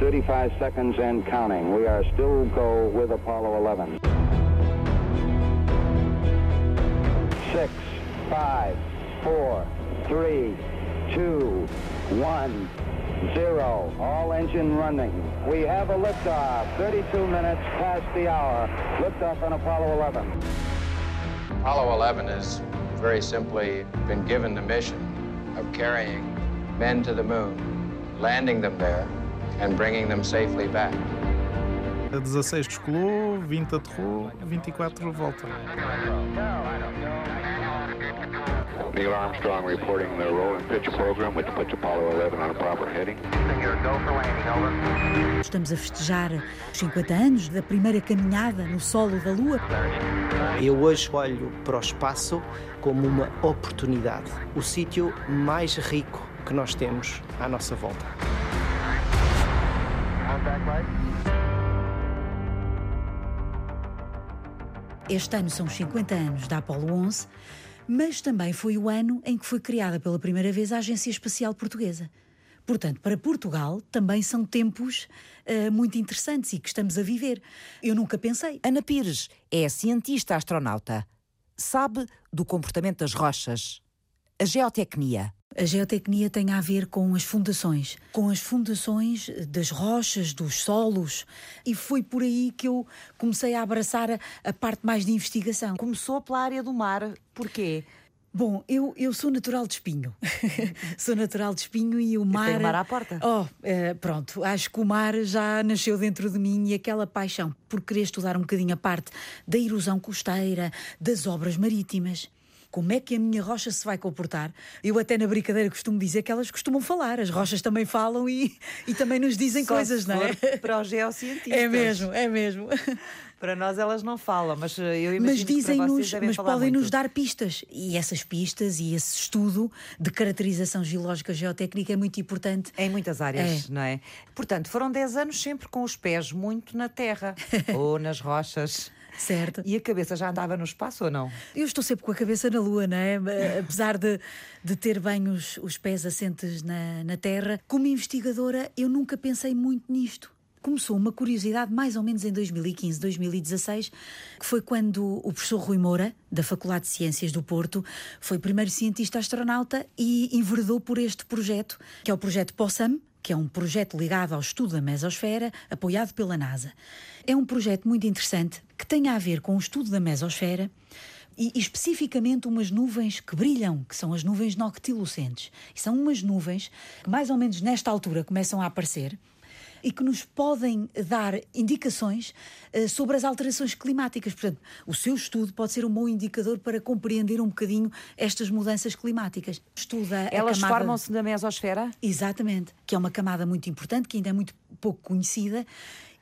35 seconds and counting. We are still go with Apollo 11. Six, five, four, three, two, one, zero. All engine running. We have a liftoff. 32 minutes past the hour. Liftoff on Apollo 11. Apollo 11 has very simply been given the mission of carrying men to the moon, landing them there, and bringing them safely back. A 16 descolou, 20 aterrou, 24 volta. Neil Armstrong reporting the roll and pitch program, which puts Apollo 11 on a proper heading. Estamos a festejar os 50 anos da primeira caminhada no solo da Lua. Eu hoje olho para o espaço como uma oportunidade, o sítio mais rico que nós temos à nossa volta. Este ano são os 50 anos da Apollo 11, mas também foi o ano em que foi criada pela primeira vez a Agência Espacial Portuguesa. Portanto, para Portugal também são tempos uh, muito interessantes e que estamos a viver. Eu nunca pensei. Ana Pires é cientista astronauta. Sabe do comportamento das rochas, a geotecnia. A geotecnia tem a ver com as fundações, com as fundações das rochas, dos solos, e foi por aí que eu comecei a abraçar a, a parte mais de investigação. Começou pela área do mar, porquê? Bom, eu, eu sou natural de espinho. sou natural de espinho e o mar. E tem o mar à porta. Oh, uh, pronto. Acho que o mar já nasceu dentro de mim e aquela paixão por querer estudar um bocadinho a parte da erosão costeira, das obras marítimas como é que a minha rocha se vai comportar. Eu até na brincadeira costumo dizer que elas costumam falar, as rochas também falam e, e também nos dizem Só coisas, não é? Para os geocientistas. É mesmo, é mesmo. Para nós elas não falam, mas eu imagino mas dizem-nos, mas podem-nos dar pistas. E essas pistas e esse estudo de caracterização geológica geotécnica é muito importante. Em muitas áreas, é. não é? Portanto, foram 10 anos sempre com os pés muito na terra ou nas rochas. Certo. E a cabeça já andava no espaço ou não? Eu estou sempre com a cabeça na lua, não é? Apesar de, de ter bem os, os pés assentes na, na terra, como investigadora, eu nunca pensei muito nisto começou uma curiosidade mais ou menos em 2015, 2016, que foi quando o professor Rui Moura, da Faculdade de Ciências do Porto, foi primeiro cientista astronauta e enveredou por este projeto, que é o projeto POSSAM, que é um projeto ligado ao estudo da mesosfera, apoiado pela NASA. É um projeto muito interessante que tem a ver com o estudo da mesosfera e, especificamente umas nuvens que brilham, que são as nuvens noctilucentes. E são umas nuvens que mais ou menos nesta altura começam a aparecer e que nos podem dar indicações uh, sobre as alterações climáticas. Portanto, o seu estudo pode ser um bom indicador para compreender um bocadinho estas mudanças climáticas. Estuda Elas camada... formam-se na mesosfera? Exatamente, que é uma camada muito importante, que ainda é muito pouco conhecida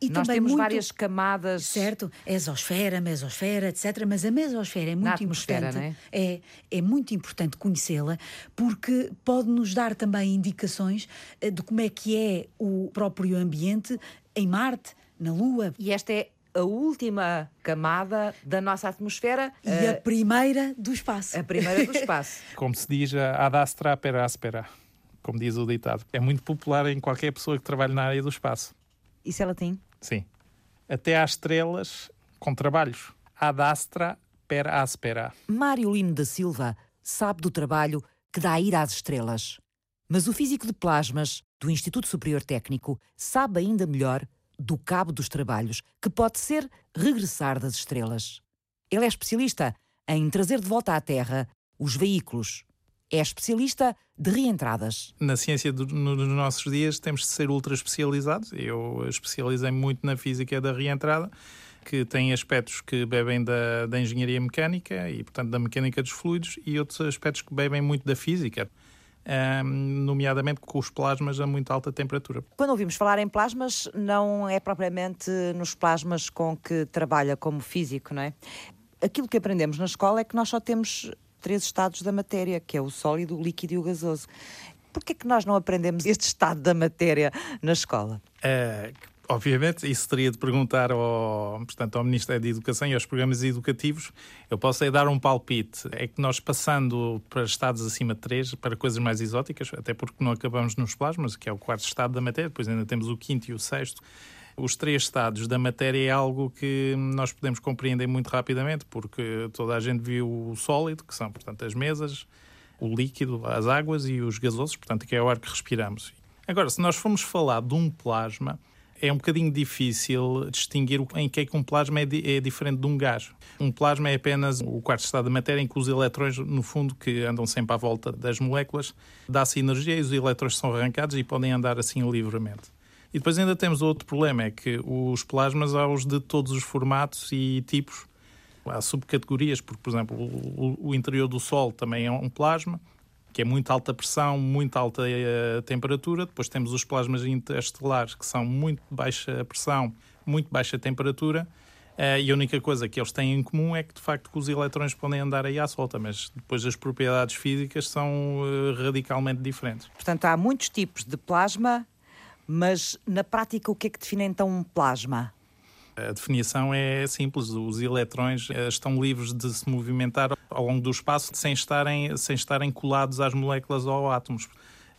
e Nós temos muito, várias camadas. Certo, exosfera, mesosfera, etc. Mas a mesosfera é muito importante. É? é? É, muito importante conhecê-la porque pode nos dar também indicações eh, de como é que é o próprio ambiente em Marte, na Lua. E esta é a última camada da nossa atmosfera. E uh, a primeira do espaço. A primeira do espaço. Como se diz, ad astra per aspera, como diz o ditado. É muito popular em qualquer pessoa que trabalhe na área do espaço. Isso é latim? Sim. Até às estrelas com trabalhos. Ad astra per aspera. Mário Lino da Silva sabe do trabalho que dá a ir às estrelas. Mas o físico de plasmas do Instituto Superior Técnico sabe ainda melhor do cabo dos trabalhos, que pode ser regressar das estrelas. Ele é especialista em trazer de volta à Terra os veículos é especialista de reentradas. Na ciência do, no, nos nossos dias temos de ser ultra especializados. Eu especializei muito na física da reentrada, que tem aspectos que bebem da, da engenharia mecânica e, portanto, da mecânica dos fluidos e outros aspectos que bebem muito da física. Um, nomeadamente com os plasmas a muito alta temperatura. Quando ouvimos falar em plasmas, não é propriamente nos plasmas com que trabalha como físico, não é? Aquilo que aprendemos na escola é que nós só temos três estados da matéria, que é o sólido, o líquido e o gasoso. Por que é que nós não aprendemos este estado da matéria na escola? Uh, Obviamente, isso teria de perguntar ao, portanto, ao Ministério da Educação e aos programas educativos. Eu posso aí dar um palpite. É que nós passando para estados acima de 3, para coisas mais exóticas, até porque não acabamos nos plasmas, que é o quarto estado da matéria, depois ainda temos o quinto e o sexto. Os três estados da matéria é algo que nós podemos compreender muito rapidamente, porque toda a gente viu o sólido, que são, portanto, as mesas, o líquido, as águas e os gasosos, portanto, que é o ar que respiramos. Agora, se nós formos falar de um plasma, é um bocadinho difícil distinguir em que é que um plasma é, é, diferente de um gás. Um plasma é apenas o quarto estado da matéria em que os eletrões, no fundo, que andam sempre à volta das moléculas, dá-se energia e os eletrões são arrancados e podem andar assim livremente. E depois ainda temos outro problema, é que os plasmas há os de todos os formatos e tipos. Há subcategorias, porque, por exemplo, o, o interior do Sol também é um plasma, que é muito alta pressão, muito alta uh, temperatura. Depois temos os plasmas interestelares, que são muito baixa pressão, muito baixa temperatura. Uh, e a única coisa que eles têm em comum é que, de facto, os eletrões podem andar aí à solta, mas depois as propriedades físicas são uh, radicalmente diferentes. Portanto, há muitos tipos de plasma, mas na prática, o que é que define então um plasma? A definição é simples: os eletrões eh, estão livres de se movimentar ao longo do espaço sem estarem, sem estarem colados às moléculas ou átomos.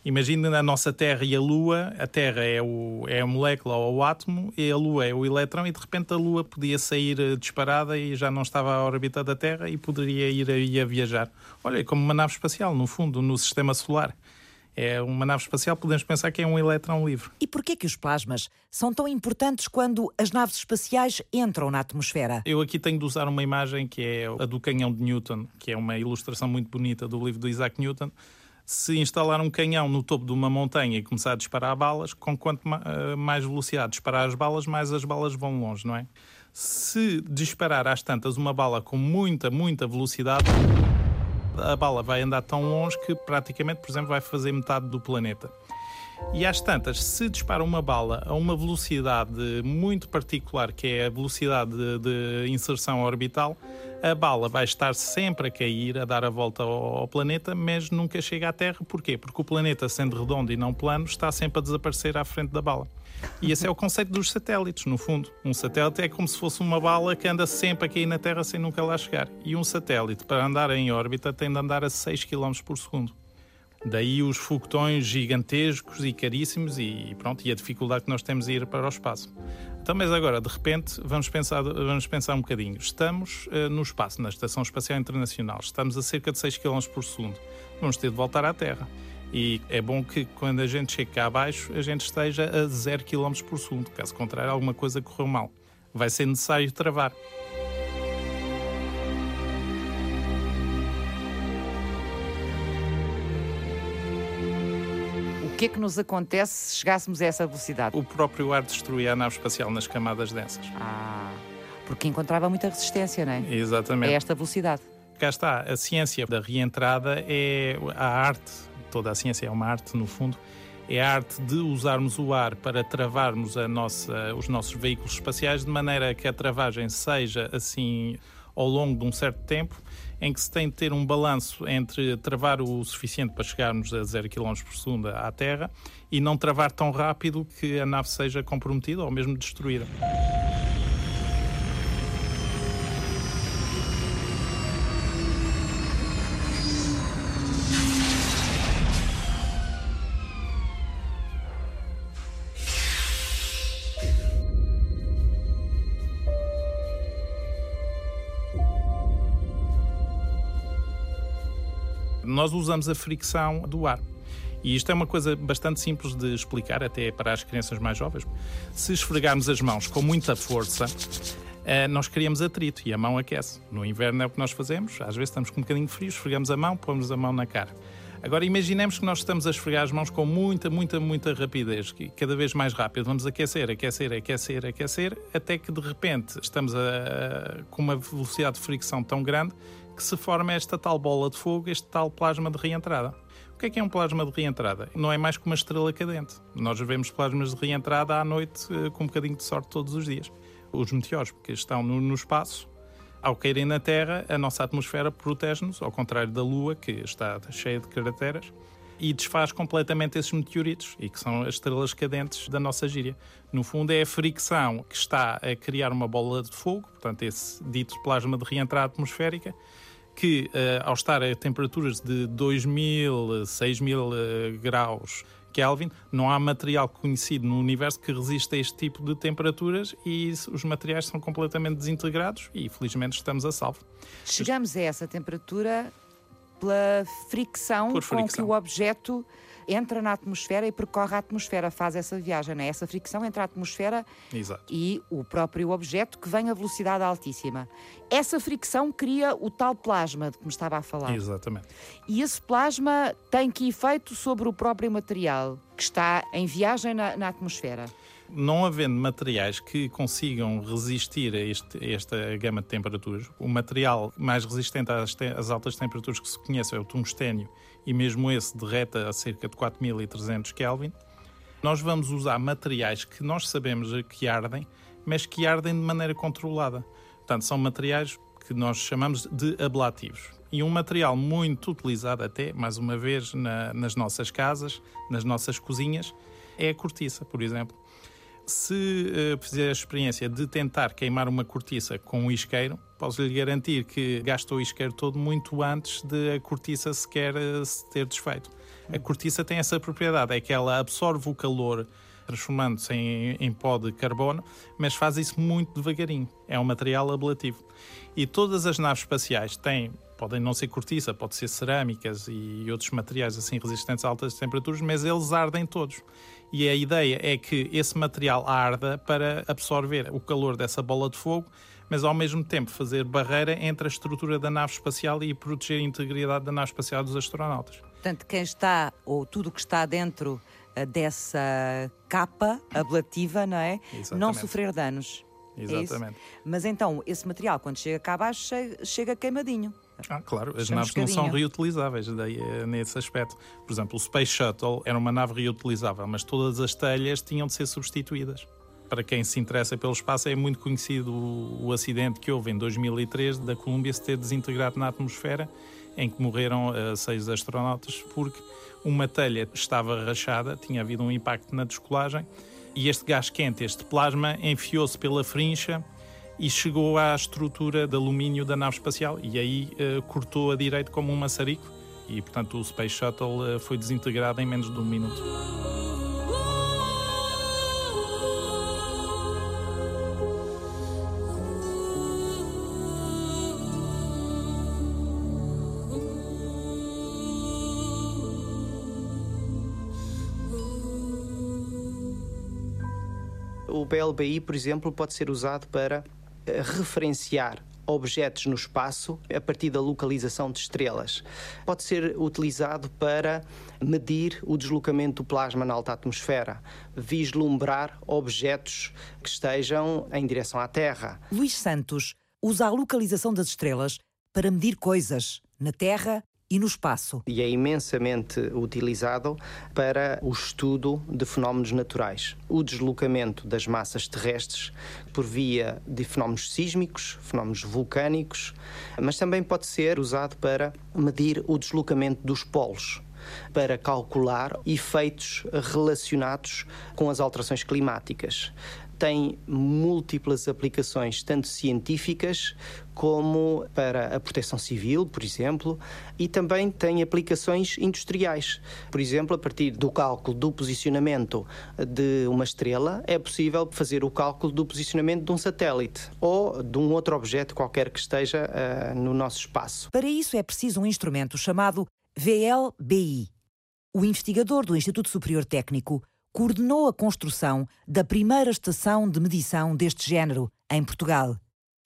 Imagina a nossa Terra e a Lua. A Terra é, o, é a molécula ou o átomo e a Lua é o eletrão, e de repente a Lua podia sair eh, disparada e já não estava à órbita da Terra e poderia ir a, a viajar. Olha, como uma nave espacial, no fundo, no sistema solar é uma nave espacial, podemos pensar que é um elétron livre. E porquê que os plasmas são tão importantes quando as naves espaciais entram na atmosfera? Eu aqui tenho de usar uma imagem que é a do canhão de Newton, que é uma ilustração muito bonita do livro do Isaac Newton. Se instalar um canhão no topo de uma montanha e começar a disparar balas, com quanto eh, mais velocidade disparar as balas, mais as balas vão longe, não é? Se disparar às tantas uma bala com muita, muita velocidade, a bala vai andar tão longe que praticamente, por exemplo, vai fazer metade do planeta. E às tantas, se dispara uma bala a uma velocidade muito particular, que é a velocidade de, de inserção orbital, a bala vai estar sempre a cair, a dar a volta ao, planeta, mas nunca chega à Terra. Porquê? Porque o planeta, sendo redondo e não plano, está sempre a desaparecer à frente da bala. E esse é o conceito dos satélites, no fundo. Um satélite é como se fosse uma bala que anda sempre a cair na Terra sem nunca lá chegar. E um satélite, para andar em órbita, tem de andar a 6 km por segundo. Daí os foguetões gigantescos e caríssimos e pronto, e a dificuldade que nós temos de ir para o espaço. Então, mas agora, de repente, vamos pensar, vamos pensar um bocadinho. Estamos uh, no espaço, na Estação Espacial Internacional, estamos a cerca de 6 km por segundo. Vamos ter de voltar à Terra. E é bom que quando a gente chega cá abaixo, a gente esteja a 0 km por segundo. Caso contrário, alguma coisa correu mal. Vai ser necessário travar. Que é que nos acontece se chegássemos a essa velocidade? O próprio ar destruía a nave espacial nas camadas densas. Ah, porque encontrava muita resistência, não é? Exatamente. É esta velocidade. Cá está, a ciência da reentrada é a arte toda a ciência é uma arte, no fundo, é a arte de usarmos o ar para travarmos a nossa, os nossos veículos espaciais de maneira que a travagem seja assim ao longo de um certo tempo, em que se tem de ter um balanço entre travar o suficiente para chegarmos a 0 km por segundo à Terra e não travar tão rápido que a nave seja comprometida ou mesmo destruída. Nós usamos a fricção do ar. E isto é uma coisa bastante simples de explicar, até para as crianças mais jovens. Se esfregarmos as mãos com muita força, eh, nós criamos atrito e a mão aquece. No inverno é o que nós fazemos, às vezes estamos com um bocadinho frio, esfregamos a mão, pomos a mão na cara. Agora imaginemos que nós estamos a esfregar as mãos com muita, muita, muita rapidez, cada vez mais rápido. Vamos aquecer, aquecer, aquecer, aquecer, até que de repente estamos a, a, com uma velocidade de fricção tão grande que se forma esta tal bola de fogo, este tal plasma de reentrada. O que é que é um plasma de reentrada? Não é mais que uma estrela cadente. Nós vemos plasmas de reentrada à noite eh, com um bocadinho de sorte todos os dias. Os meteoros, que estão no, no espaço, ao caírem na Terra, a nossa atmosfera protege-nos, ao contrário da Lua, que está cheia de crateras. e desfaz completamente esses meteoritos, e que são as estrelas cadentes da nossa gíria. No fundo, é a fricção que está a criar uma bola de fogo, portanto, esse dito plasma de reentrada atmosférica, que, uh, ao estar a temperaturas de 2.000, 6.000 uh, graus Kelvin, não há material conhecido no universo que resista a este tipo de temperaturas e os materiais são completamente desintegrados e, felizmente, estamos a salvo. Chegamos a essa temperatura pela fricção, fricção. com que o objeto entra na atmosfera e percorre a atmosfera, faz essa viagem, né? essa fricção entre a atmosfera Exato. e o próprio objeto que vem a velocidade altíssima. Essa fricção cria o tal plasma de que me estava a falar. Exatamente. E esse plasma tem que efeito sobre o próprio material que está em viagem na, na atmosfera? Não havendo materiais que consigam resistir a, este, a, esta gama de temperaturas, o material mais resistente às, te, às, altas temperaturas que se conhece é o tungstênio e mesmo esse derrete a cerca de 4300 Kelvin. Nós vamos usar materiais que nós sabemos que ardem, mas que ardem de maneira controlada. Portanto, são materiais que nós chamamos de ablativos. E um material muito utilizado até, mais uma vez, na, nas nossas casas, nas nossas cozinhas, é a cortiça, por exemplo se uh, fizer a experiência de tentar queimar uma cortiça com um isqueiro, posso lhe garantir que gasta o isqueiro todo muito antes de a cortiça sequer uh, se ter desfeito. A cortiça tem essa propriedade, é que ela absorve o calor transformando-se em, em pó de carbono, mas faz isso muito devagarinho. É um material ablativo. E todas as naves espaciais têm podem não ser cortiça, pode ser cerâmicas e outros materiais assim resistentes a altas temperaturas, mas eles ardem todos. E a ideia é que esse material arda para absorver o calor dessa bola de fogo, mas ao mesmo tempo fazer barreira entre a estrutura da nave espacial e proteger a integridade da nave espacial dos astronautas. Portanto, quem está, ou tudo o que está dentro eh, dessa capa ablativa, não é? Exatamente. Não sofrer danos. É Exatamente. É Mas então, esse material, quando chega cá abaixo, chega, chega queimadinho. Ah, claro, as naves não são reutilizáveis daí, eh, nesse aspecto. Por exemplo, o Space Shuttle era uma nave reutilizável, mas todas as telhas tinham de ser substituídas. Para quem se interessa pelo espaço, é muito conhecido o, o acidente que houve em 2003 da Columbia se ter desintegrado na atmosfera, em que morreram uh, seis astronautas porque uma telha estava rachada, tinha havido um impacto na descolagem e este gás quente, este plasma, enfiou-se pela frincha e chegou à estrutura de alumínio da nave espacial e aí uh, cortou a direito como um maçarico e, portanto, o Space Shuttle uh, foi desintegrado em menos de um minuto. O PLBI, por exemplo, pode ser usado para referenciar objetos no espaço a partir da localização de estrelas. Pode ser utilizado para medir o deslocamento do plasma na alta atmosfera, vislumbrar objetos que estejam em direção à Terra. Luís Santos usa a localização das estrelas para medir coisas na Terra e no espaço. E é imensamente utilizado para o estudo de fenómenos naturais. O deslocamento das massas terrestres por via de fenómenos sísmicos, fenómenos vulcânicos, mas também pode ser usado para medir o deslocamento dos polos para calcular efeitos relacionados com as alterações climáticas tem múltiplas aplicações, tanto científicas como para a proteção civil, por exemplo, e também tem aplicações industriais. Por exemplo, a partir do cálculo do posicionamento de uma estrela, é possível fazer o cálculo do posicionamento de um satélite ou de um outro objeto qualquer que esteja uh, no nosso espaço. Para isso é preciso um instrumento chamado VLBI. O investigador do Instituto Superior Técnico coordenou a construção da primeira estação de medição deste género em Portugal.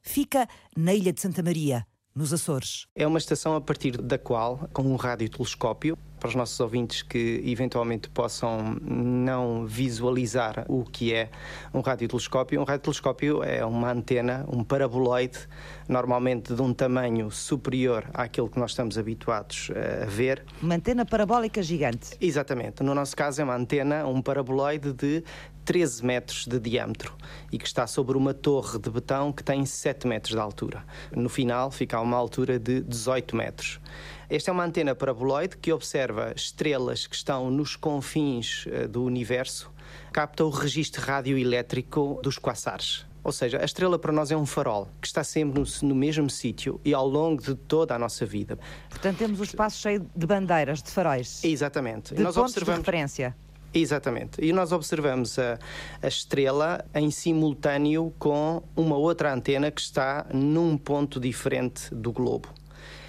Fica na Ilha de Santa Maria, nos Açores. É uma estação a partir da qual, com um radiotelescópio, para os nossos ouvintes que eventualmente possam não visualizar o que é um radiotelescópio. Um radiotelescópio é uma antena, um paraboloide, normalmente de um tamanho superior àquele que nós estamos habituados a ver. Uma antena parabólica gigante. Exatamente. No nosso caso é uma antena, um paraboloide de 13 metros de diâmetro e que está sobre uma torre de betão que tem 7 metros de altura. No final fica a uma altura de 18 metros. Esta é uma antena paraboloide que observa estrelas que estão nos confins uh, do universo, capta o registro radioelétrico dos quasares. Ou seja, a estrela para nós é um farol que está sempre no, no, mesmo sítio e ao longo de toda a nossa vida. Portanto, temos o espaço cheio de bandeiras, de faróis. Exatamente. De nós pontos observamos... de referência. Exatamente. E nós observamos a, a, estrela em simultâneo com uma outra antena que está num ponto diferente do globo.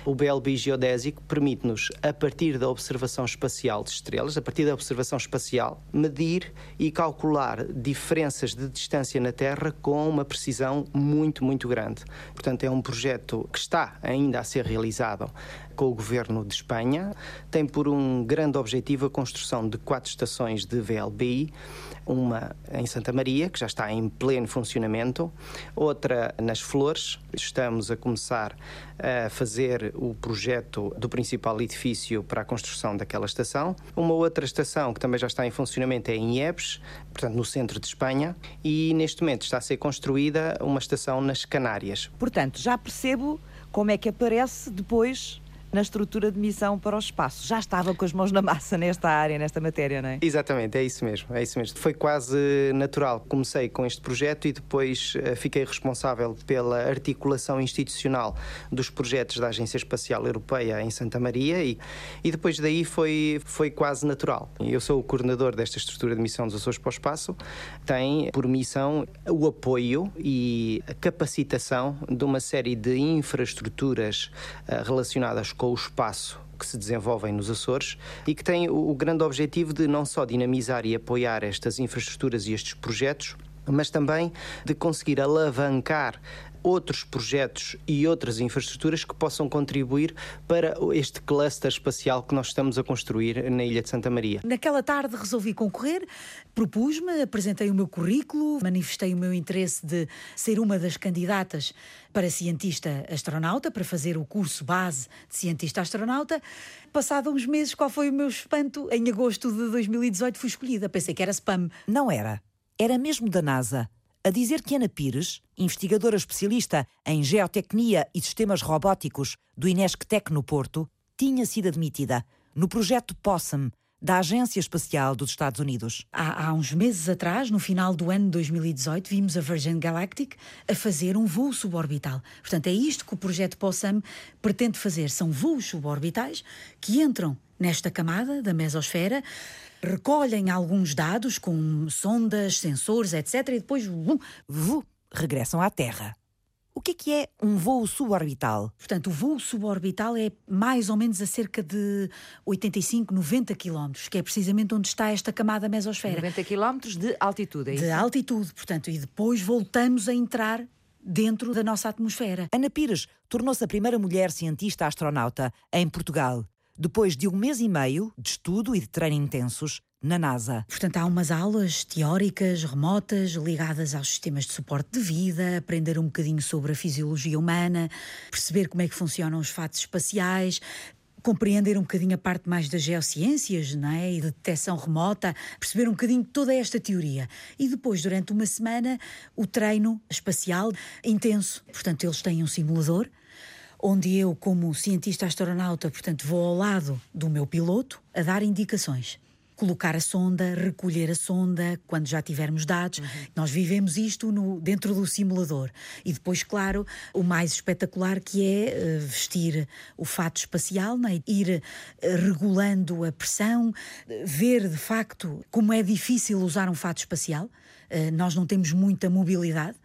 O BLB geodésico permite-nos, a partir da observação espacial de estrelas, a partir da observação espacial, medir e calcular diferenças de distância na Terra com uma precisão muito, muito grande. Portanto, é um projeto que está ainda a ser realizado com o governo de Espanha. Tem por um grande objetivo a construção de quatro estações de VLBI uma em Santa Maria, que já está em pleno funcionamento, outra nas Flores. Estamos a começar a fazer o projeto do principal edifício para a construção daquela estação. Uma outra estação que também já está em funcionamento é em Iebes, portanto no centro de Espanha, e neste momento está a ser construída uma estação nas Canárias. Portanto, já percebo como é que aparece depois na estrutura de missão para o espaço. Já estava com as mãos na massa nesta área, nesta matéria, não é? Exatamente, é isso mesmo, é isso mesmo. Foi quase natural. Comecei com este projeto e depois uh, fiquei responsável pela articulação institucional dos projetos da Agência Espacial Europeia em Santa Maria e, e depois daí foi, foi quase natural. Eu sou o coordenador desta estrutura de missão dos Açores para o Espaço, tem por missão o apoio e a capacitação de uma série de infraestruturas uh, relacionadas com o espaço que se desenvolvem nos Açores e que tem o, grande objetivo de não só dinamizar e apoiar estas infraestruturas e estes projetos, mas também de conseguir alavancar outros projetos e outras infraestruturas que possam contribuir para este cluster espacial que nós estamos a construir na Ilha de Santa Maria. Naquela tarde resolvi concorrer, propus-me, apresentei o meu currículo, manifestei o meu interesse de ser uma das candidatas para cientista astronauta, para fazer o curso base de cientista astronauta. Passado uns meses, qual foi o meu espanto? Em agosto de 2018 fui escolhida. Pensei que era spam. Não era. Era mesmo da NASA a dizer que Ana Pires, investigadora especialista em geotecnia e sistemas robóticos do Inesctec no Porto, tinha sido admitida no projeto POSSUM, da Agência Espacial dos Estados Unidos. Há, há, uns meses atrás, no final do ano 2018, vimos a Virgin Galactic a fazer um voo suborbital. Portanto, é isto que o projeto POSSUM pretende fazer. São voos suborbitais que entram nesta camada da mesosfera recolhem alguns dados com sondas, sensores, etc. e depois vum, vum, regressam à Terra. O que é, que é um voo suborbital? Portanto, o voo suborbital é mais ou menos a cerca de 85, 90 quilómetros, que é precisamente onde está esta camada mesosfera. 90 quilómetros de altitude, é isso? De altitude, portanto, e depois voltamos a entrar dentro da nossa atmosfera. Ana Pires tornou-se a primeira mulher cientista astronauta em Portugal depois de um mês e meio de estudo e de treino intensos na NASA. Portanto, há umas aulas teóricas, remotas, ligadas aos sistemas de suporte de vida, aprender um bocadinho sobre a fisiologia humana, perceber como é que funcionam os fatos espaciais, compreender um bocadinho a parte mais das geociências não é? e de detecção remota, perceber um bocadinho toda esta teoria. E depois, durante uma semana, o treino espacial intenso. Portanto, eles têm um simulador onde eu, como cientista astronauta, portanto, vou ao lado do meu piloto a dar indicações. Colocar a sonda, recolher a sonda quando já tivermos dados. Uhum. Nós vivemos isto no, dentro do simulador. E depois, claro, o mais espetacular que é uh, vestir o fato espacial, né? ir uh, regulando a pressão, ver de facto como é difícil usar um fato espacial. nós não temos muita mobilidade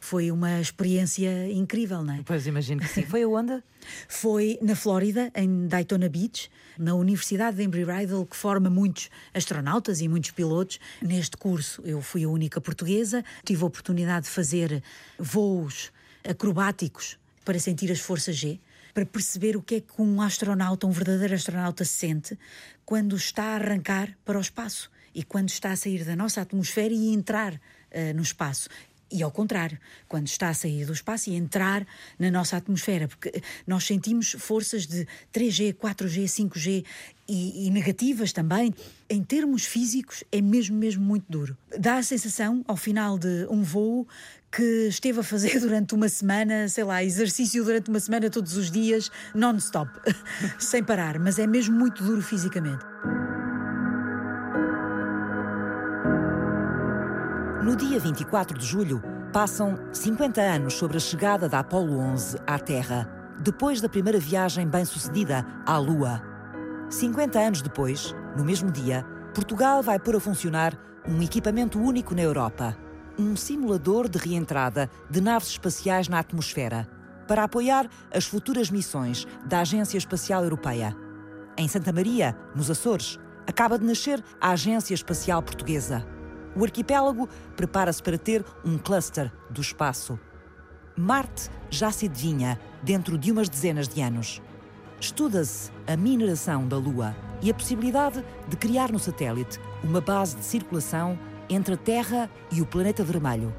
foi uma experiência incrível, não é? Pois imagino que sim. Foi aonde? Foi na Flórida, em Daytona Beach, na Universidade de Embry-Riddle, que forma muitos astronautas e muitos pilotos. Neste curso eu fui a única portuguesa, tive a oportunidade de fazer voos acrobáticos para sentir as forças G, para perceber o que é que um astronauta, um verdadeiro astronauta, sente quando está a arrancar para o espaço e quando está a sair da nossa atmosfera e entrar uh, no espaço e ao contrário, quando está a sair do espaço e entrar na nossa atmosfera, porque nós sentimos forças de 3G, 4G, 5G e, e, negativas também. Em termos físicos, é mesmo, mesmo muito duro. Dá a sensação, ao final de um voo, que esteve a fazer durante uma semana, sei lá, exercício durante uma semana todos os dias, non-stop, sem parar, mas é mesmo muito duro fisicamente. No dia 24 de julho, passam 50 anos sobre a chegada da Apollo 11 à Terra, depois da primeira viagem bem-sucedida à Lua. 50 anos depois, no mesmo dia, Portugal vai pôr a funcionar um equipamento único na Europa, um simulador de reentrada de naves espaciais na atmosfera, para apoiar as futuras missões da Agência Espacial Europeia. Em Santa Maria, nos Açores, acaba de nascer a Agência Espacial Portuguesa. O arquipélago prepara-se para ter um cluster do espaço. Marte já se adivinha dentro de umas dezenas de anos. Estuda-se a mineração da Lua e a possibilidade de criar no satélite uma base de circulação entre a Terra e o planeta vermelho.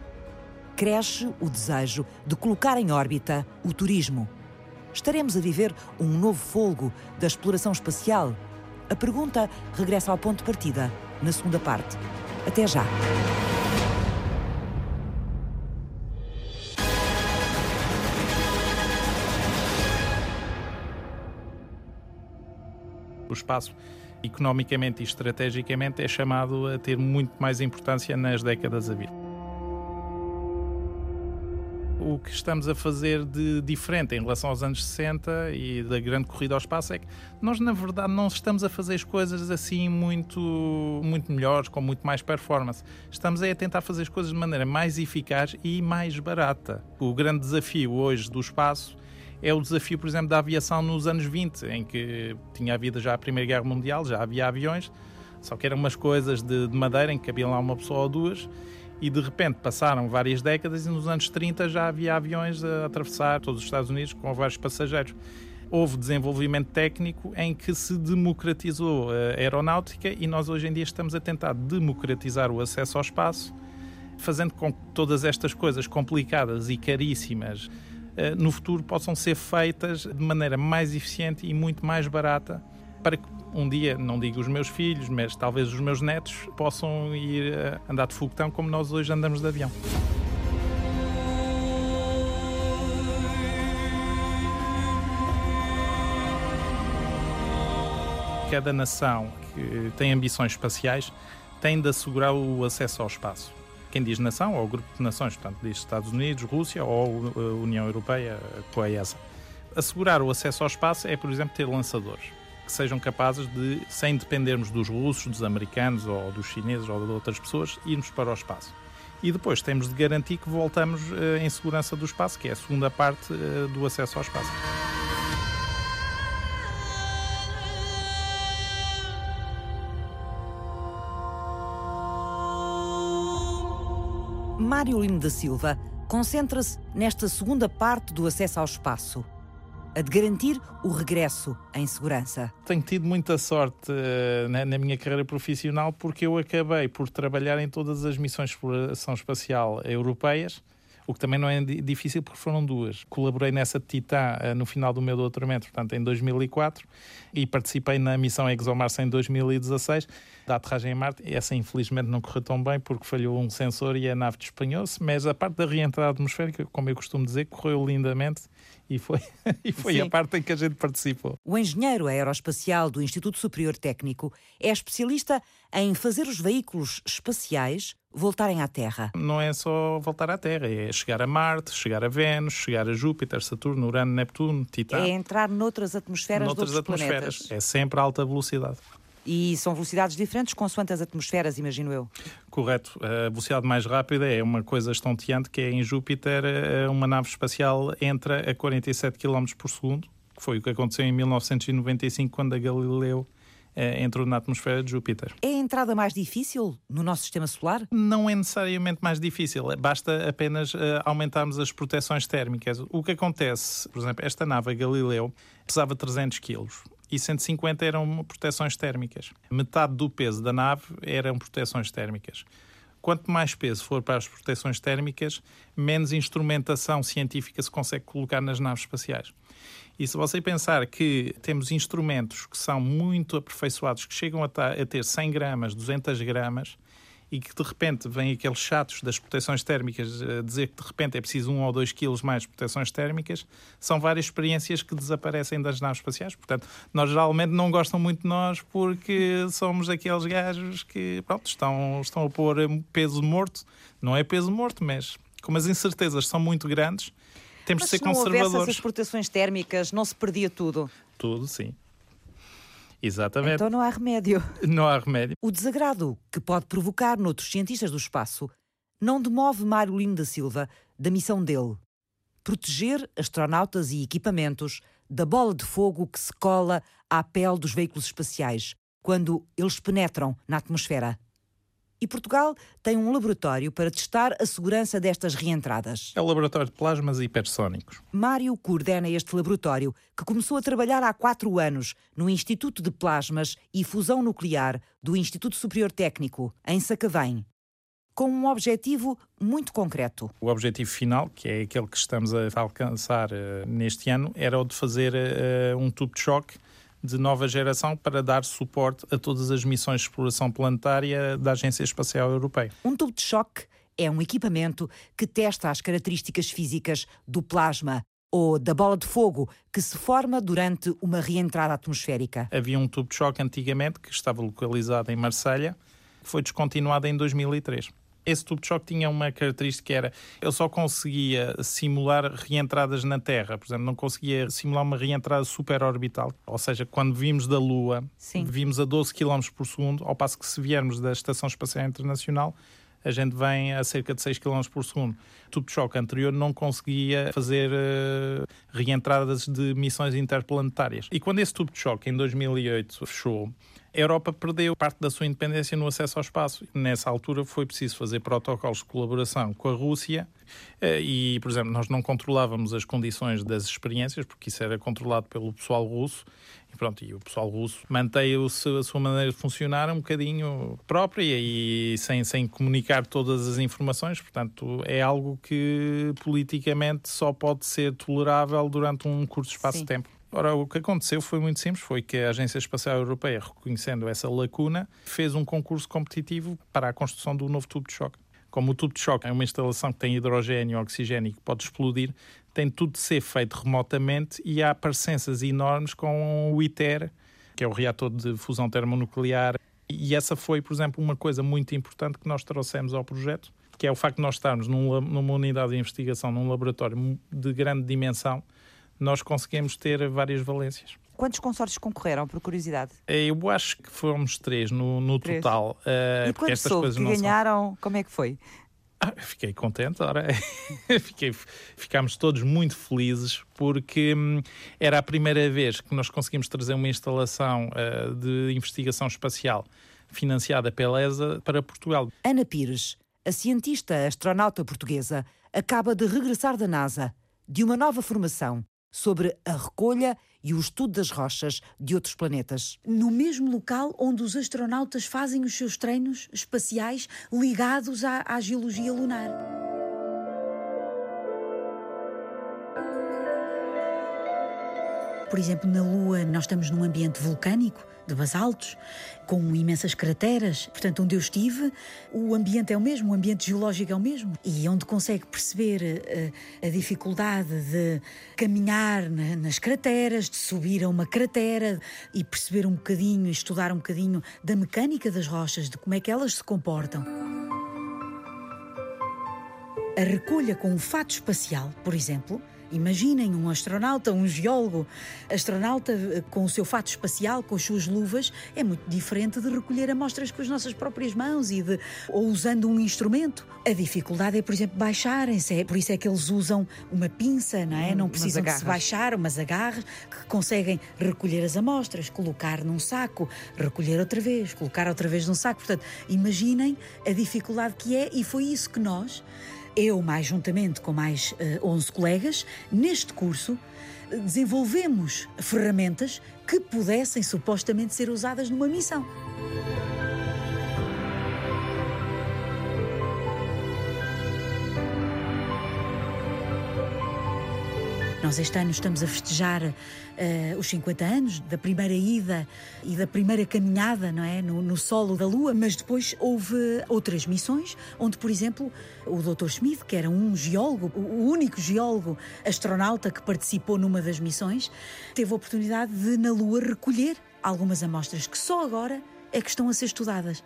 Cresce o desejo de colocar em órbita o turismo. Estaremos a viver um novo folgo da exploração espacial? A pergunta regressa ao ponto de partida, na segunda parte. Até já! O espaço, economicamente e estrategicamente, é chamado a ter muito mais importância nas décadas a vir o que estamos a fazer de diferente em relação aos anos 60 e da grande corrida ao espaço é que nós, na verdade, não estamos a fazer as coisas assim muito, muito melhores, com muito mais performance. Estamos a tentar fazer as coisas de maneira mais eficaz e mais barata. O grande desafio hoje do espaço é o desafio, por exemplo, da aviação nos anos 20, em que tinha havido já a Primeira Guerra Mundial, já havia aviões, só que eram umas coisas de, de madeira em que cabia lá uma pessoa ou duas e de repente passaram várias décadas e nos anos 30 já havia aviões a atravessar todos os Estados Unidos com vários passageiros. Houve desenvolvimento técnico em que se democratizou a aeronáutica e nós hoje em dia estamos a tentar democratizar o acesso ao espaço, fazendo com que todas estas coisas complicadas e caríssimas eh, no futuro possam ser feitas de maneira mais eficiente e muito mais barata para que um dia, não digo os meus filhos, mas talvez os meus netos possam ir eh, andar de foguetão como nós hoje andamos de avião. Cada nação que tem ambições espaciais tem de assegurar o acesso ao espaço. Quem diz nação, ou grupo de nações, portanto, diz Estados Unidos, Rússia ou eh, União Europeia com a ESA. Assegurar o acesso ao espaço é, por exemplo, ter lançadores que sejam capazes de, sem dependermos dos russos, dos americanos ou dos chineses ou de outras pessoas, irmos para o espaço. E depois temos de garantir que voltamos uh, em segurança do espaço, que é a segunda parte uh, do acesso ao espaço. Mário Lino da Silva concentra-se nesta segunda parte do acesso ao espaço a de garantir o regresso em segurança. Tenho tido muita sorte uh, na, na, minha carreira profissional porque eu acabei por trabalhar em todas as missões de exploração espacial europeias, o que também não é difícil porque foram duas. Colaborei nessa de Titã uh, no final do meu doutoramento, portanto em 2004, e participei na missão ExoMars em 2016 da aterragem em Marte. Essa infelizmente não correu tão bem porque falhou um sensor e a nave despenhou-se, mas a parte da reentrada atmosférica, como eu costumo dizer, correu lindamente e foi, e foi a parte em que a gente participou. O engenheiro aeroespacial do Instituto Superior Técnico é especialista em fazer os veículos espaciais voltarem à Terra. Não é só voltar à Terra, é chegar a Marte, chegar a Vênus, chegar a Júpiter, Saturno, Urano, Neptuno, Titã. É entrar noutras atmosferas noutras atmosferas. planetas. É sempre alta velocidade. E são velocidades diferentes consoante as atmosferas, imagino eu. Correto. A velocidade mais rápida é uma coisa estonteante, que é em Júpiter eh, uma nave espacial entra a 47 km por segundo, que foi o que aconteceu em 1995, quando a Galileu eh, entrou na atmosfera de Júpiter. É a entrada mais difícil no nosso sistema solar? Não é necessariamente mais difícil, basta apenas uh, aumentarmos as proteções térmicas. O que acontece, por exemplo, esta nave Galileu pesava 300 quilos e 150 eram proteções térmicas. Metade do peso da nave eram proteções térmicas. Quanto mais peso for para as proteções térmicas, menos instrumentação científica se consegue colocar nas naves espaciais. E se você pensar que temos instrumentos que são muito aperfeiçoados, que chegam a, ter 100 gramas, 200 gramas, e que de repente vêm aqueles chatos das proteções térmicas a dizer que de repente é preciso um ou dois quilos mais de proteções térmicas, são várias experiências que desaparecem das naves espaciais. Portanto, nós geralmente não gostam muito de nós porque somos aqueles gajos que pronto, estão, estão a pôr peso morto. Não é peso morto, mas como as incertezas são muito grandes, temos mas de ser conservadores. Se não houvesse essas proteções térmicas, não se perdia tudo? Tudo, sim. Exatamente. Então não há remédio. Não há remédio. O desagrado que pode provocar noutros cientistas do espaço não demove Mário Lino da Silva da missão dele: proteger astronautas e equipamentos da bola de fogo que se cola à pele dos veículos espaciais quando eles penetram na atmosfera. E Portugal tem um laboratório para testar a segurança destas reentradas. É o Laboratório de Plasmas Hipersónicos. Mário coordena este laboratório, que começou a trabalhar há quatro anos no Instituto de Plasmas e Fusão Nuclear do Instituto Superior Técnico, em Sacavém, com um objetivo muito concreto. O objetivo final, que é aquele que estamos a alcançar uh, neste ano, era o de fazer uh, um tubo de choque de nova geração para dar suporte a todas as missões de exploração planetária da Agência Espacial Europeia. Um tubo de choque é um equipamento que testa as características físicas do plasma ou da bola de fogo que se forma durante uma reentrada atmosférica. Havia um tubo de choque antigamente que estava localizado em Marselha, que foi descontinuado em 2003 esse tubo de choque tinha uma característica que era ele só conseguia simular reentradas na Terra, por exemplo, não conseguia simular uma reentrada superorbital, ou seja, quando vimos da Lua, Sim. vimos a 12 km por segundo, ao passo que se viermos da Estação Espacial Internacional, a gente vem a cerca de 6 km por segundo. O tubo de choque anterior não conseguia fazer uh, reentradas de missões interplanetárias. E quando esse tubo de choque, em 2008, fechou, a Europa perdeu parte da sua independência no acesso ao espaço. Nessa altura foi preciso fazer protocolos de colaboração com a Rússia eh, e, por exemplo, nós não controlávamos as condições das experiências, porque isso era controlado pelo pessoal russo. E pronto, e o pessoal russo mantém a sua maneira de funcionar um bocadinho própria e sem, sem comunicar todas as informações. Portanto, é algo que politicamente só pode ser tolerável durante um curto espaço Sim. de tempo. Ora, o que aconteceu foi muito simples, foi que a Agência Espacial Europeia, reconhecendo essa lacuna, fez um concurso competitivo para a construção do novo tubo de choque. Como o tubo de choque é uma instalação que tem hidrogênio e oxigênio que pode explodir, tem tudo de ser feito remotamente e há parecenças enormes com o ITER, que é o reator de fusão termonuclear. E essa foi, por exemplo, uma coisa muito importante que nós trouxemos ao projeto, que é o facto de nós estarmos num, numa unidade de investigação, num laboratório de grande dimensão, nós conseguimos ter várias valências. Quantos consórcios concorreram, por curiosidade? Eu acho que fomos três no, no três. total. Uh, e quando estas coisas que ganharam, são... como é que foi? Ah, fiquei contente, ora. fiquei, ficámos todos muito felizes porque hum, era a primeira vez que nós conseguimos trazer uma instalação uh, de investigação espacial financiada pela ESA para Portugal. Ana Pires, a cientista astronauta portuguesa, acaba de regressar da NASA, de uma nova formação sobre a recolha e o estudo das rochas de outros planetas. No mesmo local onde os astronautas fazem os seus treinos espaciais ligados à, à geologia lunar. Por exemplo, na Lua, nós estamos num ambiente vulcânico, de basaltos, com imensas crateras. Portanto, onde eu estive, o ambiente é o mesmo, o ambiente geológico é o mesmo. E onde consegue perceber uh, a dificuldade de caminhar na, nas crateras, de subir a uma cratera e perceber um bocadinho, estudar um bocadinho da mecânica das rochas, de como é que elas se comportam. A recolha com um fato espacial, por exemplo, Imaginem um astronauta, um geólogo, astronauta eh, com o seu fato espacial, com as suas luvas, é muito diferente de recolher amostras com as nossas próprias mãos e de ou usando um instrumento. A dificuldade é, por exemplo, baixarem-se, é, por isso é que eles usam uma pinça, não é? Hum, não precisam de se baixar, umas agarras que conseguem recolher as amostras, colocar num saco, recolher outra vez, colocar outra vez num saco. Portanto, imaginem a dificuldade que é e foi isso que nós eu, mais juntamente com mais uh, 11 colegas, neste curso desenvolvemos ferramentas que pudessem supostamente ser usadas numa missão. Nós este ano estamos a festejar uh, os 50 anos da primeira ida e da primeira caminhada não é? no, no solo da Lua, mas depois houve outras missões, onde, por exemplo, o Dr. Schmidt, que era um geólogo, o único geólogo astronauta que participou numa das missões, teve a oportunidade de, na Lua, recolher algumas amostras que só agora é que estão a ser estudadas.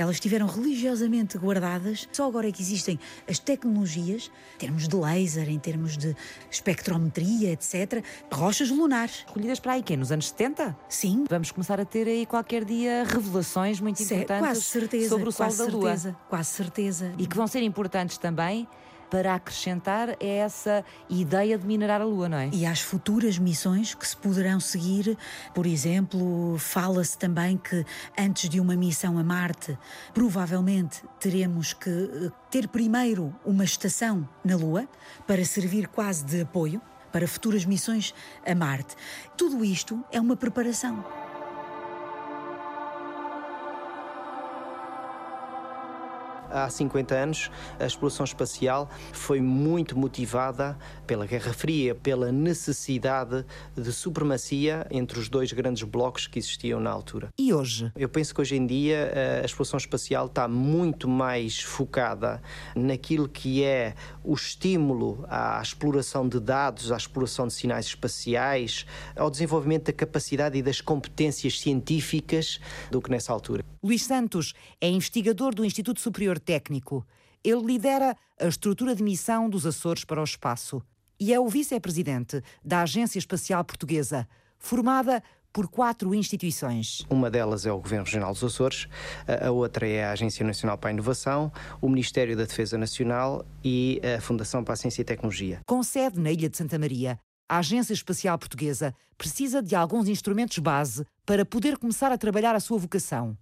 Elas estiveram religiosamente guardadas. Só agora é que existem as tecnologias, em termos de laser, em termos de espectrometria, etc. Rochas lunares. Recolhidas para aí, que Nos anos 70? Sim. Vamos começar a ter aí qualquer dia revelações muito importantes certeza, sobre o Sol da Lua. Certeza, quase certeza. E que vão ser importantes também para acrescentar essa ideia de minerar a Lua, não é? E às futuras missões que se poderão seguir, por exemplo, fala-se também que antes de uma missão a Marte, provavelmente teremos que eh, ter primeiro uma estação na Lua para servir quase de apoio para futuras missões a Marte. Tudo isto é uma preparação. Há 50 anos, a exploração espacial foi muito motivada pela Guerra Fria, pela necessidade de supremacia entre os dois grandes blocos que existiam na altura. E hoje? Eu penso que hoje em dia a exploração espacial está muito mais focada naquilo que é o estímulo à exploração de dados, à exploração de sinais espaciais, ao desenvolvimento da capacidade e das competências científicas do que nessa altura. Luís Santos é investigador do Instituto Superior Técnico. Ele lidera a estrutura de missão dos Açores para o espaço e é o vice-presidente da Agência Espacial Portuguesa, formada por quatro instituições. Uma delas é o Governo Regional dos Açores, a outra é a Agência Nacional para a Inovação, o Ministério da Defesa Nacional e a Fundação para a Ciência e Tecnologia. Com sede na Ilha de Santa Maria, a Agência Espacial Portuguesa precisa de alguns instrumentos base para poder começar a trabalhar a sua vocação.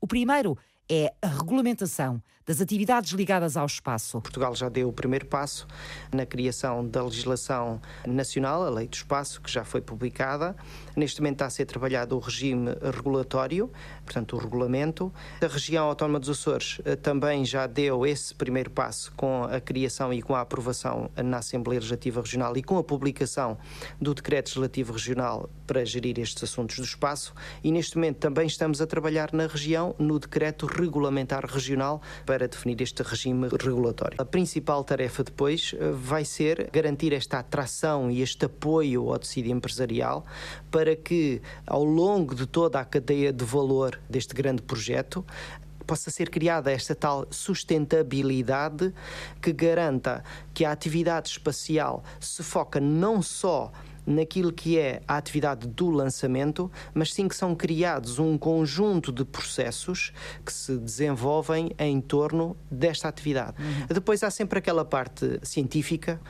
O primeiro é a regulamentação das atividades ligadas ao espaço. Portugal já deu o primeiro passo na criação da legislação nacional, a Lei do Espaço, que já foi publicada. Neste momento está a ser trabalhado o regime regulatório, portanto, o regulamento. A região autónoma dos Açores eh, também já deu esse primeiro passo com a criação e com a aprovação na Assembleia Legislativa Regional e com a publicação do Decreto Legislativo Regional para gerir estes assuntos do espaço. E neste momento também estamos a trabalhar na região no Decreto Regulamentar Regional para definir este regime regulatório. A principal tarefa depois eh, vai ser garantir esta atração e este apoio ao tecido empresarial para que, ao longo de toda a cadeia de valor deste grande projeto, possa ser criada esta tal sustentabilidade que garanta que a atividade espacial se foca não só naquilo que é a atividade do lançamento, mas sim que são criados um conjunto de processos que se desenvolvem em torno desta atividade. Uhum. Depois há sempre aquela parte científica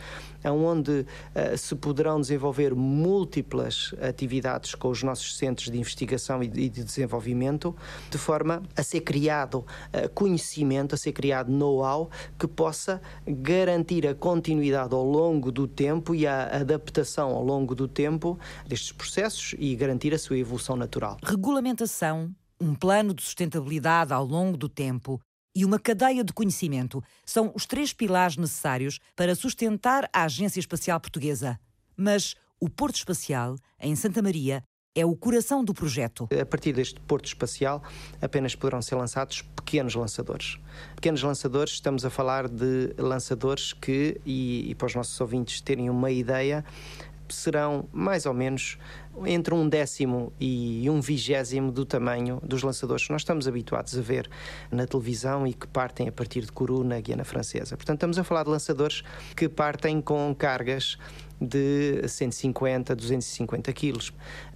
onde uh, se poderão desenvolver múltiplas atividades com os nossos centros de investigação e de, de desenvolvimento, de forma a ser criado uh, conhecimento, a ser criado know-how que possa garantir a continuidade ao longo do tempo e a adaptação ao longo do tempo destes processos e garantir a sua evolução natural. Regulamentação, um plano de sustentabilidade ao longo do tempo e uma cadeia de conhecimento são os três pilares necessários para sustentar a Agência Espacial Portuguesa. Mas o Porto Espacial, em Santa Maria, é o coração do projeto. A partir deste porto espacial, apenas poderão ser lançados pequenos lançadores. Pequenos lançadores, estamos a falar de lançadores que, e, e para os nossos ouvintes terem uma ideia, serão mais ou menos entre um décimo e um vigésimo do tamanho dos lançadores que nós estamos habituados a ver na televisão e que partem a partir de Kourou, na Guiana Francesa. Portanto, estamos a falar de lançadores que partem com cargas de 150, 250 quilos.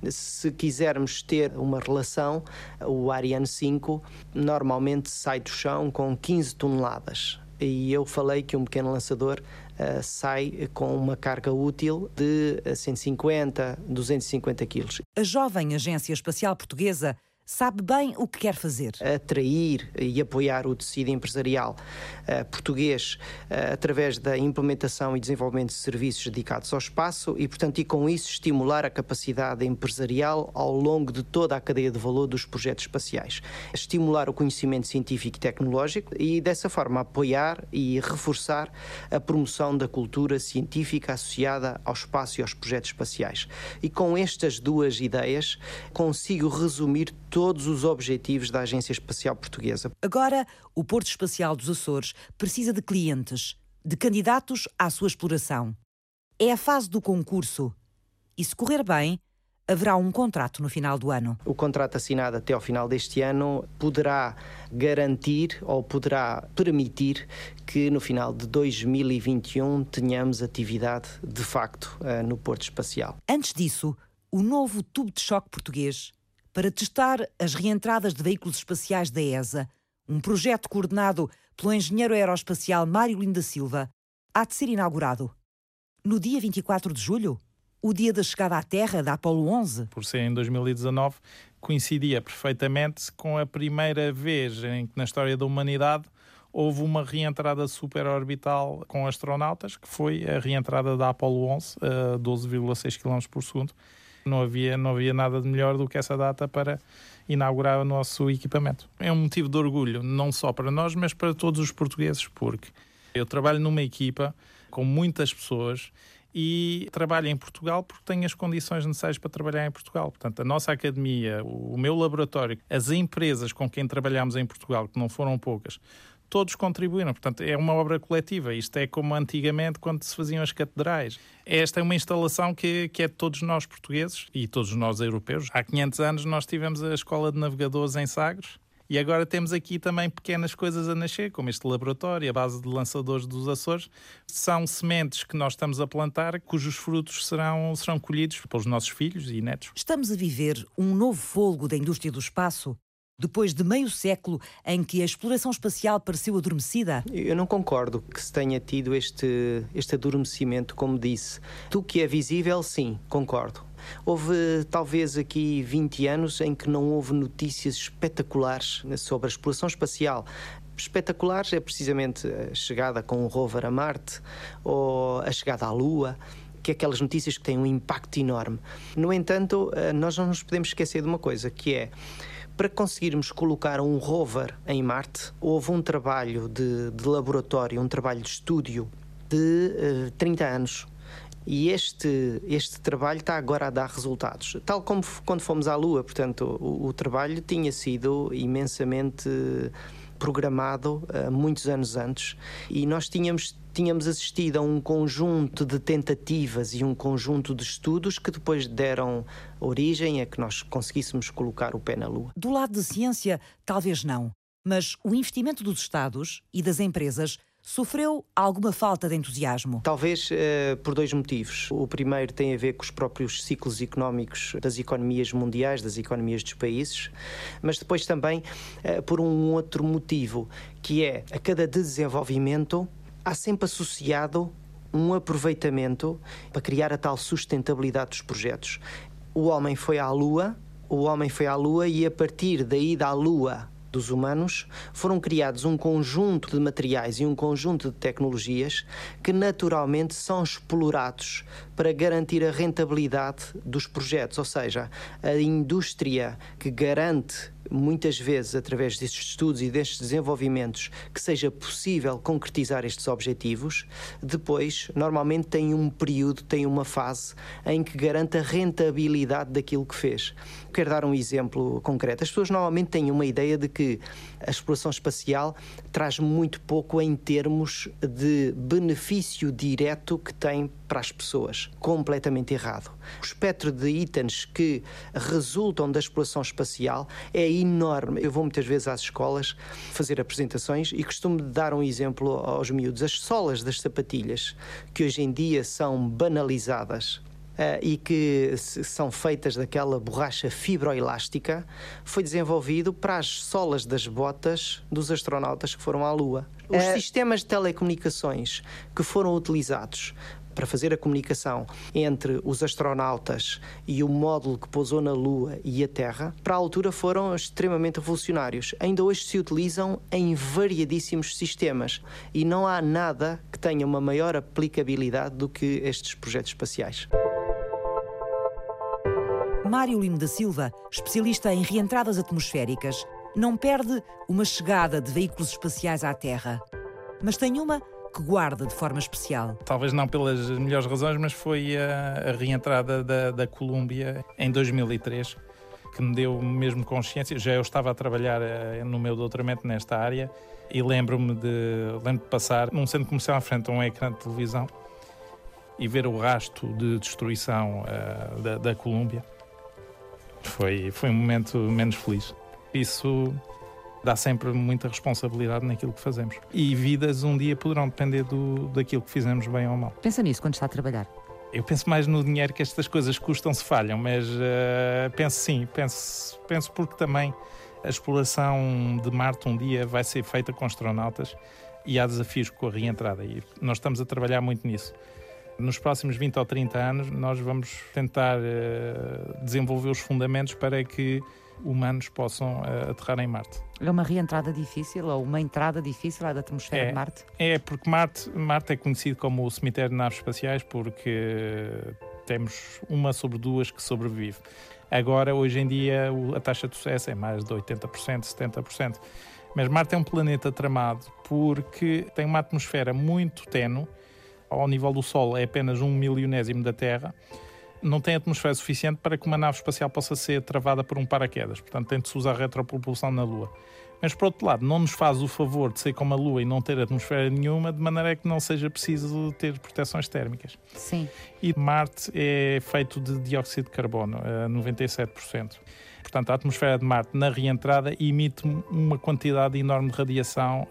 Se quisermos ter uma relação, o Ariane 5 normalmente sai do chão com 15 toneladas. E eu falei que um pequeno lançador uh, sai com uma carga útil de 150, 250 quilos. A jovem Agência Espacial Portuguesa sabe bem o que quer fazer. Atrair e apoiar o tecido empresarial uh, português uh, através da implementação e desenvolvimento de serviços dedicados ao espaço e, portanto, e com isso estimular a capacidade empresarial ao longo de toda a cadeia de valor dos projetos espaciais. Estimular o conhecimento científico e tecnológico e, dessa forma, apoiar e reforçar a promoção da cultura científica associada ao espaço e aos projetos espaciais. E com estas duas ideias, consigo resumir todos os objetivos da Agência Espacial Portuguesa. Agora, o Porto Espacial dos Açores precisa de clientes, de candidatos à sua exploração. É a fase do concurso. E se correr bem, haverá um contrato no final do ano. O contrato assinado até ao final deste ano poderá garantir ou poderá permitir que no final de 2021 tenhamos atividade de facto eh, no Porto Espacial. Antes disso, o novo tubo de choque português para testar as reentradas de veículos espaciais da ESA, um projeto coordenado pelo engenheiro aeroespacial Mário Linda Silva, há de ser inaugurado. No dia 24 de julho, o dia da chegada à Terra da Apollo 11. Por ser em 2019, coincidia perfeitamente com a primeira vez em que na história da humanidade houve uma reentrada superorbital com astronautas, que foi a reentrada da Apollo 11 a 12,6 km por segundo não havia, não havia nada de melhor do que essa data para inaugurar o nosso equipamento. É um motivo de orgulho, não só para nós, mas para todos os portugueses, porque eu trabalho numa equipa com muitas pessoas e trabalho em Portugal porque tenho as condições necessárias para trabalhar em Portugal. Portanto, a nossa academia, o meu laboratório, as empresas com quem trabalhamos em Portugal, que não foram poucas, todos contribuíram. Portanto, é uma obra coletiva. Isto é como antigamente quando se faziam as catedrais. Esta é uma instalação que, que é de todos nós portugueses e todos nós europeus. Há 500 anos nós tivemos a Escola de Navegadores em Sagres. E agora temos aqui também pequenas coisas a nascer, como este laboratório, a base de lançadores dos Açores. São sementes que nós estamos a plantar, cujos frutos serão, serão colhidos pelos nossos filhos e netos. Estamos a viver um novo folgo da indústria do espaço depois de meio século em que a exploração espacial pareceu adormecida? Eu não concordo que se tenha tido este, este adormecimento, como disse. Do que é visível, sim, concordo. Houve talvez aqui 20 anos em que não houve notícias espetaculares sobre a exploração espacial espetaculares é precisamente a chegada com o rover a Marte ou a chegada à Lua que é aquelas notícias que têm um impacto enorme. No entanto, eh, nós não nos podemos esquecer de uma coisa, que é para conseguirmos colocar um rover em Marte, houve um trabalho de, de laboratório, um trabalho de estúdio de uh, eh, 30 anos. E este, este trabalho está agora a dar resultados. Tal como quando fomos à Lua, portanto, o, o trabalho tinha sido imensamente programado uh, muitos anos antes e nós tínhamos tínhamos assistido a um conjunto de tentativas e um conjunto de estudos que depois deram origem a que nós conseguíssemos colocar o pé na Lua. Do lado da ciência, talvez não, mas o investimento dos Estados e das empresas sofreu alguma falta de entusiasmo? Talvez uh, por dois motivos. O primeiro tem a ver com os próprios ciclos económicos das economias mundiais, das economias dos países, mas depois também uh, por um outro motivo, que é a cada desenvolvimento há sempre associado um aproveitamento para criar a tal sustentabilidade dos projetos. O homem foi à Lua, o homem foi à Lua e a partir da ida à Lua dos humanos, foram criados um conjunto de materiais e um conjunto de tecnologias que naturalmente são explorados para garantir a rentabilidade dos projetos, ou seja, a indústria que garante muitas vezes, através destes estudos e destes desenvolvimentos, que seja possível concretizar estes objetivos, depois, normalmente, tem um período, tem uma fase em que garanta a rentabilidade daquilo que fez. Quero dar um exemplo concreto. As pessoas normalmente têm uma ideia de que a exploração espacial traz muito pouco em termos de benefício direto que tem para as pessoas. Completamente errado. O espectro de itens que resultam da exploração espacial é enorme. Eu vou muitas vezes às escolas fazer apresentações e costumo dar um exemplo aos miúdos. As solas das sapatilhas, que hoje em dia são banalizadas, Uh, e que são feitas daquela borracha fibroelástica, foi desenvolvido para as solas das botas dos astronautas que foram à Lua. Os uh... sistemas de telecomunicações que foram utilizados para fazer a comunicação entre os astronautas e o módulo que pousou na Lua e a Terra, para a altura foram extremamente revolucionários. Ainda hoje se utilizam em variadíssimos sistemas e não há nada que tenha uma maior aplicabilidade do que estes projetos espaciais. Mário Lima da Silva, especialista em reentradas atmosféricas, não perde uma chegada de veículos espaciais à Terra, mas tem uma que guarda de forma especial. Talvez não pelas melhores razões, mas foi a, a reentrada da, da Colômbia em 2003 que me deu mesmo consciência. Já eu estava a trabalhar uh, no meu doutoramento nesta área e lembro-me de, lembro de passar num centro comercial à frente a um ecrã de televisão e ver o rasto de destruição uh, da, da Colômbia. Foi, foi um momento menos feliz. Isso dá sempre muita responsabilidade naquilo que fazemos. E vidas um dia poderão depender do, daquilo que fizemos bem ou mal. Pensa nisso quando está a trabalhar? Eu penso mais no dinheiro que estas coisas custam se falham, mas uh, penso sim, penso, penso porque também a exploração de Marte um dia vai ser feita com astronautas e há desafios com a reentrada e nós estamos a trabalhar muito nisso. Nos próximos 20 ou 30 anos, nós vamos tentar uh, desenvolver os fundamentos para que humanos possam uh, aterrar em Marte. É uma reentrada difícil ou uma entrada difícil à atmosfera é, de Marte? É, porque Marte, Marte é conhecido como o cemitério de naves espaciais porque temos uma sobre duas que sobrevive. Agora, hoje em dia, a taxa de sucesso é mais de 80%, 70%. Mas Marte é um planeta tramado porque tem uma atmosfera muito tenue, ao nível do Sol é apenas um milionésimo da Terra, não tem atmosfera suficiente para que uma nave espacial possa ser travada por um paraquedas. Portanto, tem de se usar retropropulsão na Lua. Mas, por outro lado, não nos faz o favor de ser como a Lua e não ter atmosfera nenhuma, de maneira que não seja preciso ter proteções térmicas. Sim. E Marte é feito de dióxido de carbono, a 97%. Portanto, a atmosfera de Marte, na reentrada, emite uma quantidade enorme de radiação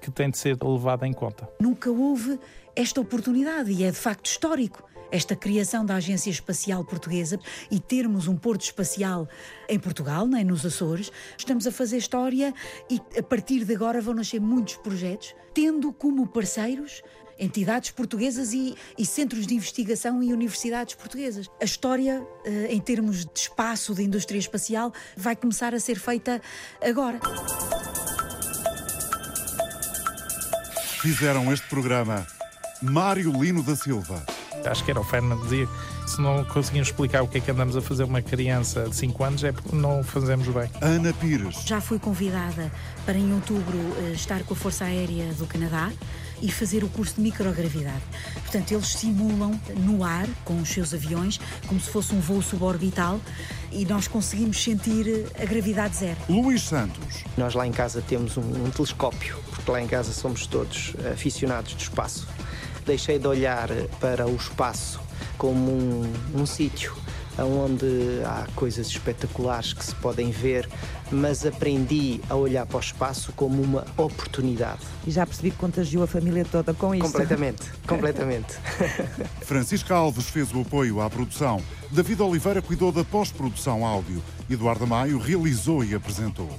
que tem de ser levada em conta. Nunca houve esta oportunidade e é de facto histórico esta criação da Agência Espacial Portuguesa e termos um porto espacial em Portugal, nem nos Açores. Estamos a fazer história e a partir de agora vão nascer muitos projetos, tendo como parceiros entidades portuguesas e, e, centros de investigação e universidades portuguesas. A história, eh, em termos de espaço de indústria espacial, vai começar a ser feita agora. Fizeram este programa Mário Lino da Silva. Acho que era o Feynman que dizia se não conseguimos explicar o que é que andamos a fazer uma criança de 5 anos é porque não fazemos bem. Ana Pires. Já fui convidada para em outubro eh, estar com a Força Aérea do Canadá e fazer o curso de microgravidade. Portanto, eles simulam no ar, com os seus aviões, como se fosse um voo suborbital e nós conseguimos sentir a gravidade zero. Luís Santos. Nós lá em casa temos um, um telescópio, porque lá em casa somos todos aficionados do espaço deixei de olhar para o espaço como um, um sítio onde há coisas espetaculares que se podem ver, mas aprendi a olhar para o espaço como uma oportunidade. E já percebi que contagiou a família toda com isso. Completamente, completamente. Francisca Alves fez o apoio à produção. David Oliveira cuidou da pós-produção áudio. Eduardo Maio realizou e apresentou.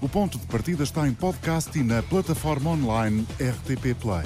O ponto de partida está em podcast e na plataforma online RTP Play.